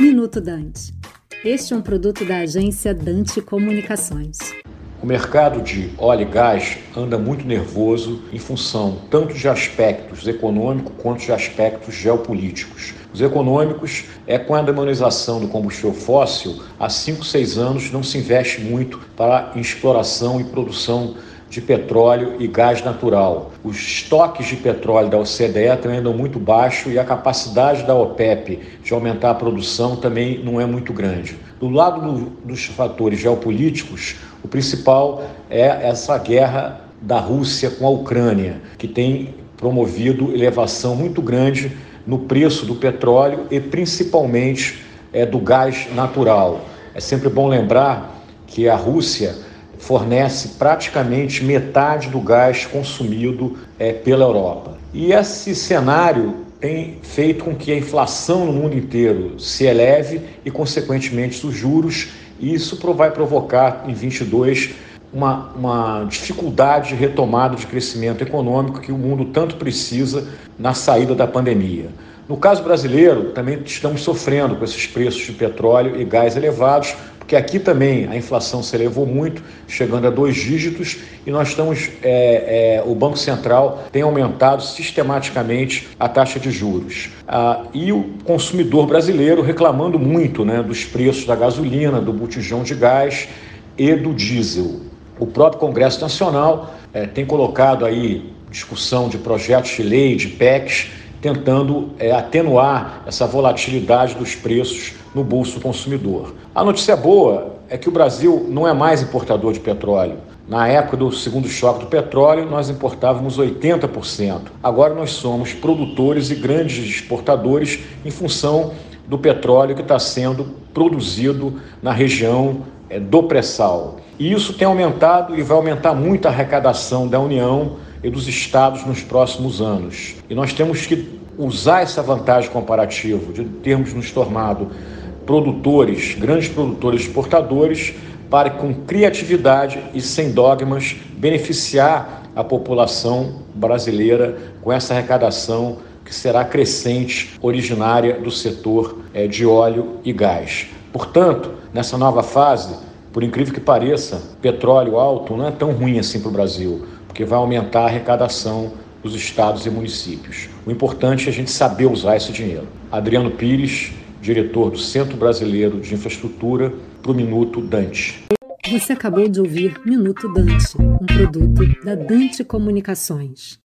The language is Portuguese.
Minuto Dante. Este é um produto da agência Dante Comunicações. O mercado de óleo e gás anda muito nervoso em função tanto de aspectos econômicos quanto de aspectos geopolíticos. Os econômicos é com a demonização do combustível fóssil, há 5, 6 anos não se investe muito para exploração e produção de petróleo e gás natural. Os estoques de petróleo da OCDE também andam muito baixo e a capacidade da OPEP de aumentar a produção também não é muito grande. Do lado do, dos fatores geopolíticos, o principal é essa guerra da Rússia com a Ucrânia, que tem promovido elevação muito grande no preço do petróleo e principalmente é, do gás natural. É sempre bom lembrar que a Rússia fornece praticamente metade do gás consumido é, pela Europa. E esse cenário tem feito com que a inflação no mundo inteiro se eleve e, consequentemente, os juros, e isso vai provocar em 22 uma, uma dificuldade de retomada de crescimento econômico que o mundo tanto precisa na saída da pandemia. No caso brasileiro, também estamos sofrendo com esses preços de petróleo e gás elevados, porque aqui também a inflação se elevou muito, chegando a dois dígitos, e nós estamos, é, é, o Banco Central tem aumentado sistematicamente a taxa de juros. Ah, e o consumidor brasileiro reclamando muito né, dos preços da gasolina, do botijão de gás e do diesel. O próprio Congresso Nacional é, tem colocado aí discussão de projetos de lei, de PECs, tentando é, atenuar essa volatilidade dos preços no bolso do consumidor. A notícia boa é que o Brasil não é mais importador de petróleo. Na época do segundo choque do petróleo, nós importávamos 80%. Agora nós somos produtores e grandes exportadores em função do petróleo que está sendo produzido na região é, do pré-sal. E isso tem aumentado e vai aumentar muito a arrecadação da União e dos estados nos próximos anos. E nós temos que usar essa vantagem comparativa de termos nos tornado produtores, grandes produtores exportadores, para com criatividade e sem dogmas beneficiar a população brasileira com essa arrecadação que será crescente, originária do setor é, de óleo e gás. Portanto, nessa nova fase, por incrível que pareça, petróleo alto não é tão ruim assim para o Brasil, porque vai aumentar a arrecadação dos estados e municípios. O importante é a gente saber usar esse dinheiro. Adriano Pires, diretor do Centro Brasileiro de Infraestrutura, para o Minuto Dante. Você acabou de ouvir Minuto Dante, um produto da Dante Comunicações.